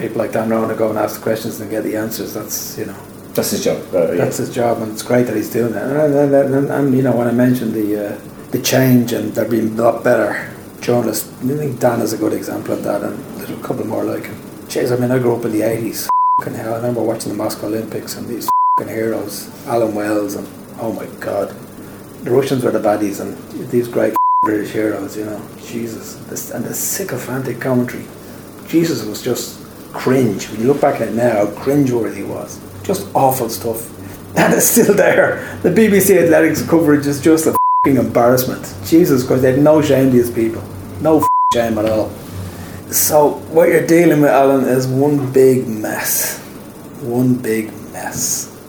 people like Dan Roan to go and ask the questions and get the answers. That's you know That's his job. Uh, yeah. that's his job, and it's great that he's doing it. And, and, and, and, you know, when I mentioned the uh, the change and they're being a lot better journalists, I think Dan is a good example of that, and there's a couple more like him. Jeez, I mean, I grew up in the '80s. Fucking hell, I remember watching the Moscow Olympics and these fucking heroes, Allan Wells, and oh my god, the Russians were the baddies, and these great British heroes, you know, Jesus, this, and the sycophantic commentary. Jesus was just cringe. When you look back at it now, how cringeworthy he was. Just awful stuff. And it's still there. The BBC Athletics coverage is just a fing embarrassment. Jesus Christ, they have no shame, these people. No shame at all. So, what you're dealing with, Alan, is one big mess. One big mess.